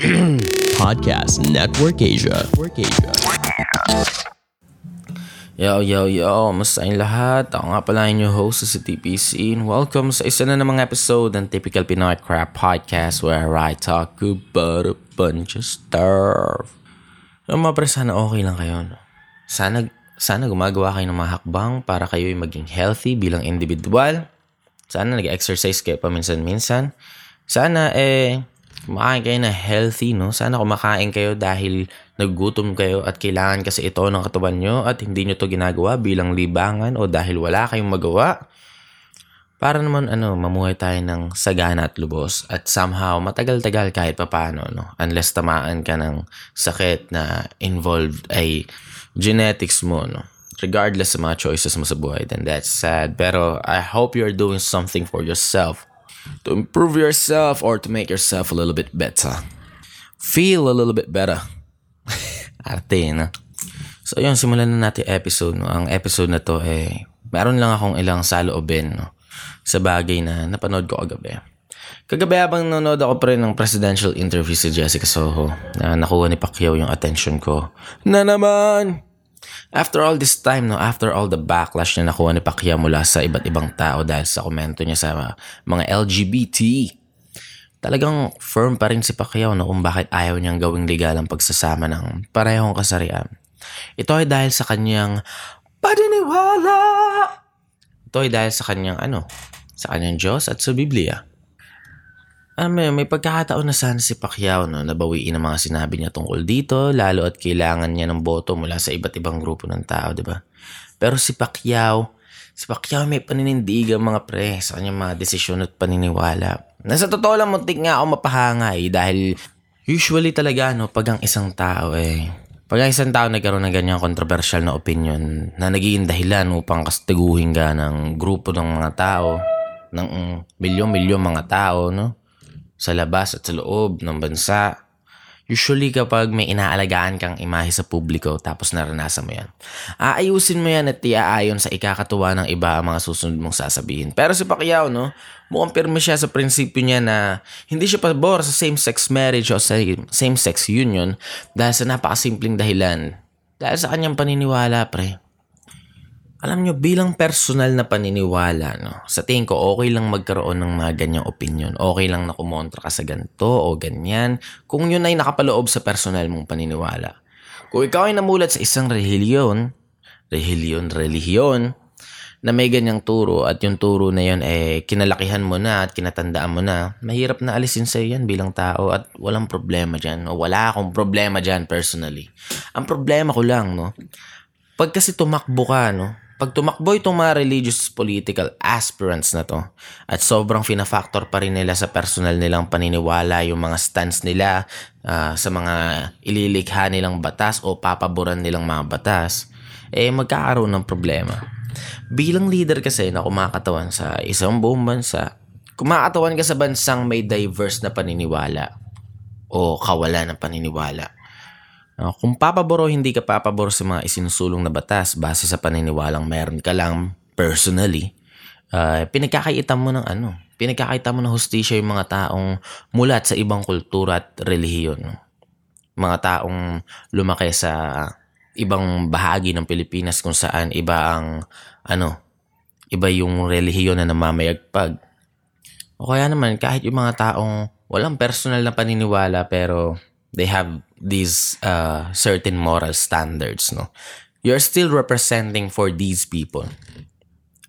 Podcast Network Asia. Network Asia. Yo, yo, yo, musta yung lahat? Ako nga pala yung host sa TPC and welcome sa isa na namang episode ng Typical Pinoy Crap Podcast where I talk about a bunch of stuff. Yung mga pre, sana okay lang kayo. No? Sana, sana gumagawa kayo ng mga hakbang para kayo maging healthy bilang individual. Sana nag-exercise kayo paminsan-minsan. Sana eh, kumakain kayo na healthy, no? Sana kumakain kayo dahil naggutom kayo at kailangan kasi ito ng katawan nyo at hindi nyo to ginagawa bilang libangan o dahil wala kayong magawa. Para naman ano, mamuhay tayo ng sagana at lubos at somehow matagal-tagal kahit papaano, no? Unless tamaan ka ng sakit na involved ay genetics mo, no? Regardless sa mga choices mo sa buhay, then that's sad. Pero I hope you're doing something for yourself to improve yourself or to make yourself a little bit better. Feel a little bit better. Arte, no? So, yun, simulan na natin episode. No? Ang episode na to, eh, meron lang akong ilang saloobin, no? Sa bagay na napanood ko kagabi. Kagabi habang nanonood ako pre ng presidential interview si Jessica Soho na nakuha ni Pacquiao yung attention ko. Na naman! After all this time, no, after all the backlash na nakuha ni Pacquiao mula sa iba't ibang tao dahil sa komento niya sa mga LGBT, talagang firm pa rin si Pacquiao no, kung bakit ayaw niyang gawing legal ang pagsasama ng parehong kasarian. Ito ay dahil sa kanyang paniniwala. Ito ay dahil sa kanyang ano, sa kanyang Diyos at sa Biblia. Alam may pagkakataon na sana si Pacquiao no, nabawiin ang mga sinabi niya tungkol dito, lalo at kailangan niya ng boto mula sa iba't ibang grupo ng tao, di ba? Pero si Pacquiao, si Pacquiao may paninindigan mga pre sa kanyang mga desisyon at paniniwala. Nasa totoo lang, muntik nga ako mapahanga eh, dahil usually talaga, no, pag ang isang tao eh, pag ang isang tao nagkaroon ng ganyang controversial na opinion na naging dahilan upang kastiguhin ka ng grupo ng mga tao, ng milyon-milyon mga tao, no? Sa labas at sa loob ng bansa. Usually kapag may inaalagaan kang imahe sa publiko tapos naranasan mo yan, aayusin mo yan at iaayon sa ikakatuwa ng iba ang mga susunod mong sasabihin. Pero si Pacquiao, no, mukhang pirme siya sa prinsipyo niya na hindi siya pabor sa same-sex marriage o sa same-sex union dahil sa napakasimpleng dahilan. Dahil sa kanyang paniniwala, pre alam nyo, bilang personal na paniniwala, no, sa tingin ko, okay lang magkaroon ng mga ganyang opinion. Okay lang na kumontra ka sa ganito o ganyan. Kung yun ay nakapaloob sa personal mong paniniwala. Kung ikaw ay namulat sa isang relihiyon, relihiyon, relihiyon, na may ganyang turo at yung turo na yun eh kinalakihan mo na at kinatandaan mo na, mahirap na alisin sa'yo yan bilang tao at walang problema dyan o wala akong problema dyan personally. Ang problema ko lang, no, pag kasi tumakbo ka, no, pag tumakbo itong mga religious political aspirants na to at sobrang fina-factor pa rin nila sa personal nilang paniniwala yung mga stance nila uh, sa mga ililikha nilang batas o papaboran nilang mga batas, eh magkakaroon ng problema. Bilang leader kasi na kumakatawan sa isang buong bansa, kumakatawan ka sa bansang may diverse na paniniwala o kawalan ng paniniwala Uh, kung papabor o hindi ka papabor sa mga isinusulong na batas base sa paniniwalang meron ka lang personally, uh, pinagkakaitan mo ng ano, pinagkakaitan mo ng hustisya yung mga taong mulat sa ibang kultura at relihiyon. Mga taong lumaki sa ibang bahagi ng Pilipinas kung saan iba ang ano, iba yung relihiyon na namamayagpag. O kaya naman kahit yung mga taong walang personal na paniniwala pero they have these uh, certain moral standards, no? You're still representing for these people.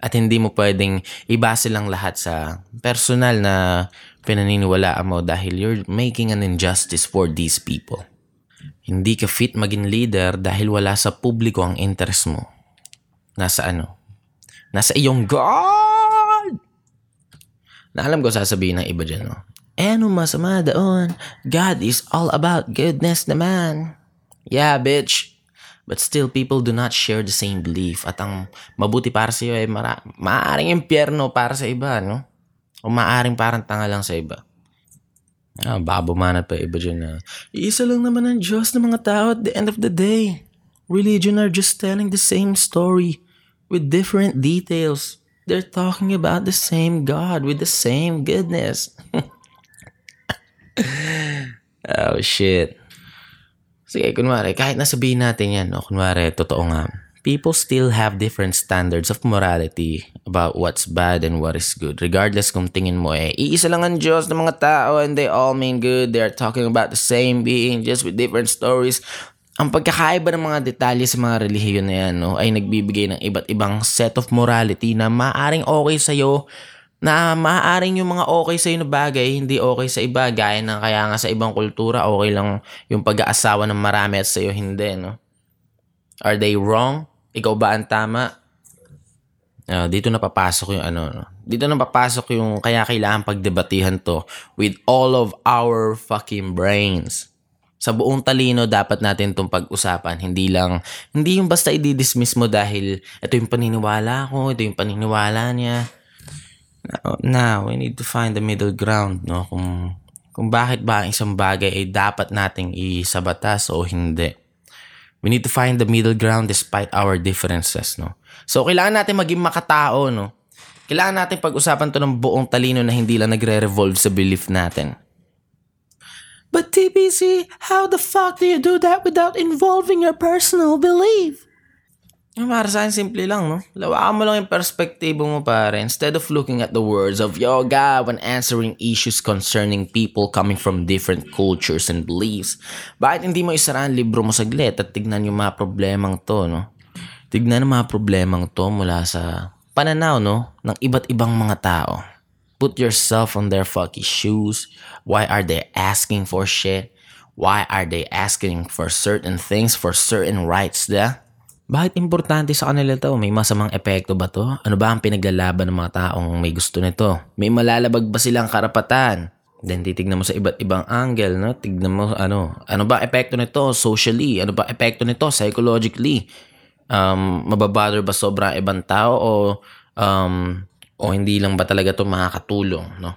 At hindi mo pwedeng ibase lang lahat sa personal na pinaniniwalaan mo dahil you're making an injustice for these people. Hindi ka fit maging leader dahil wala sa publiko ang interest mo. Nasa ano? Nasa iyong God! Na alam ko sasabihin ng iba dyan, no? Eh, ano masama doon? God is all about goodness naman. Yeah, bitch. But still, people do not share the same belief. At ang mabuti para sa iyo ay mara- maaaring impyerno para sa iba, no? O maaaring parang tanga lang sa iba. Ah, babumanat pa iba dyan na, isa lang naman ang Diyos ng mga tao at the end of the day. Religion are just telling the same story with different details. They're talking about the same God with the same goodness. Oh, shit. Sige, kunwari, kahit nasabihin natin yan, no? kunwari, totoo nga, people still have different standards of morality about what's bad and what is good. Regardless kung tingin mo eh, iisa lang ang Diyos ng mga tao and they all mean good. They are talking about the same being just with different stories. Ang pagkakaiba ng mga detalye sa mga relihiyon na yan no, ay nagbibigay ng iba't ibang set of morality na maaring okay sa'yo na maaaring yung mga okay sa na bagay, hindi okay sa iba. Gaya ng kaya nga sa ibang kultura, okay lang yung pag-aasawa ng marami at sa'yo hindi, no? Are they wrong? Ikaw ba ang tama? Uh, dito na papasok yung ano, no? Dito na papasok yung kaya kailangan pagdebatihan to with all of our fucking brains. Sa buong talino dapat natin itong pag-usapan. Hindi lang, hindi yung basta i-dismiss mo dahil ito yung paniniwala ko, ito yung paniniwala niya Now, now, we need to find the middle ground, no? Kung, kung bakit ba ang isang bagay ay dapat nating isabatas o hindi. We need to find the middle ground despite our differences, no? So, kailangan natin maging makatao, no? Kailangan natin pag-usapan to ng buong talino na hindi lang nagre-revolve sa belief natin. But TBC, how the fuck do you do that without involving your personal belief? Yung para sa akin, simple lang, no? Lawakan mo lang yung perspektibo mo, pare. Instead of looking at the words of yoga when answering issues concerning people coming from different cultures and beliefs, bakit hindi mo isara ang libro mo saglit at tignan yung mga problemang to, no? Tignan ang mga problemang to mula sa pananaw, no? Ng iba't ibang mga tao. Put yourself on their fucking shoes. Why are they asking for shit? Why are they asking for certain things, for certain rights, da? Bakit importante sa kanila to? May masamang epekto ba to? Ano ba ang pinaglalaban ng mga taong may gusto nito? May malalabag ba silang karapatan? Then titignan mo sa iba't ibang angle, no? Tignan mo ano, ano ba epekto nito socially? Ano ba epekto nito psychologically? Um, mababother ba sobra ibang tao o um, o hindi lang ba talaga to makakatulong, no?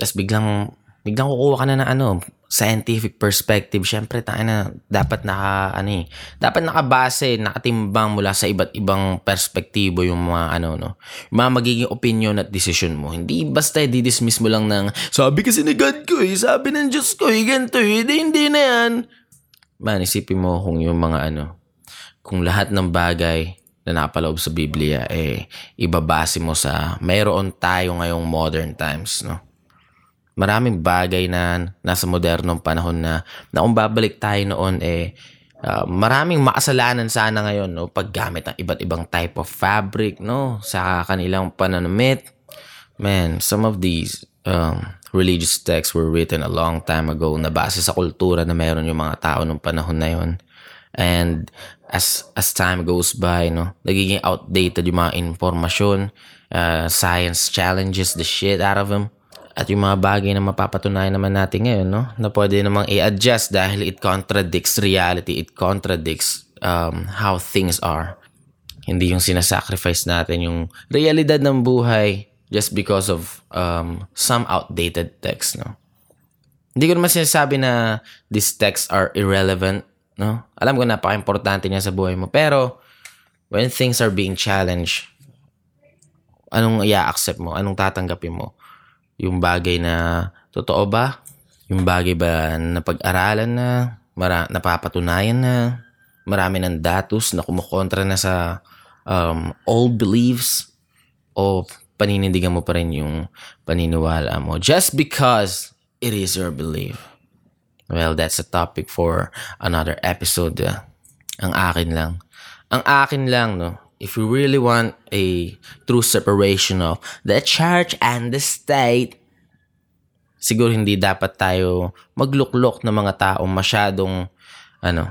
Tapos biglang biglang kukuha ka na ng ano, scientific perspective, syempre tayo na dapat naka ano eh, dapat nakabase, nakatimbang mula sa iba't ibang perspektibo yung mga ano no. Yung mga magiging opinion at decision mo. Hindi basta di-dismiss mo lang ng sabi kasi ni God ko eh, sabi ng Diyos ko eh, ganito eh, hindi, hindi na yan. Man, isipin mo kung yung mga ano, kung lahat ng bagay na napaloob sa Biblia eh ibabase mo sa mayroon tayo ngayong modern times, no? Maraming bagay na nasa modernong panahon na na kung babalik tayo noon eh uh, maraming makasalanan sana ngayon no paggamit ng iba't ibang type of fabric no sa kanilang pananamit. Man some of these um, religious texts were written a long time ago na base sa kultura na meron yung mga tao nung panahon na yon and as as time goes by no nagiging outdated yung mga informasyon uh, science challenges the shit out of them at yung mga bagay na mapapatunayan naman natin ngayon, no? Na pwede namang i-adjust dahil it contradicts reality. It contradicts um, how things are. Hindi yung sinasacrifice natin yung realidad ng buhay just because of um, some outdated text, no? Hindi ko naman sinasabi na these texts are irrelevant, no? Alam ko napaka-importante niya sa buhay mo. Pero, when things are being challenged, anong i-accept mo? Anong tatanggapin mo? Yung bagay na totoo ba? Yung bagay ba na pag-aralan na, mara- napapatunayan na, marami ng datos na kumukontra na sa um, old beliefs o paninindigan mo pa rin yung paniniwala mo just because it is your belief. Well, that's a topic for another episode. Ang akin lang. Ang akin lang, no, if we really want a true separation of the church and the state, siguro hindi dapat tayo magluklok ng mga tao masyadong ano,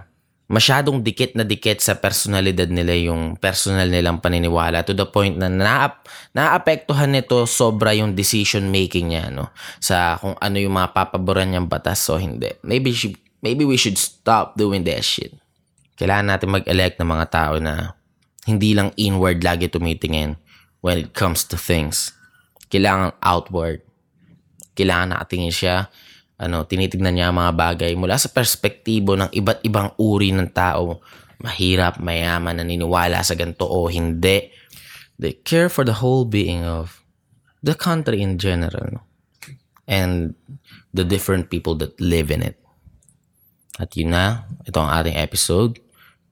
masyadong dikit na dikit sa personalidad nila yung personal nilang paniniwala to the point na naap, naapektuhan nito sobra yung decision making niya no sa kung ano yung mga papaboran niyang batas o hindi. Maybe she, maybe we should stop doing that shit. Kailangan natin mag-elect ng mga tao na hindi lang inward lagi tumitingin when it comes to things. Kailangan outward. Kailangan nakatingin siya, ano, tinitignan niya ang mga bagay mula sa perspektibo ng iba't ibang uri ng tao. Mahirap, mayaman, naniniwala sa ganito o hindi. They care for the whole being of the country in general. And the different people that live in it. At yun na, ito ang ating episode.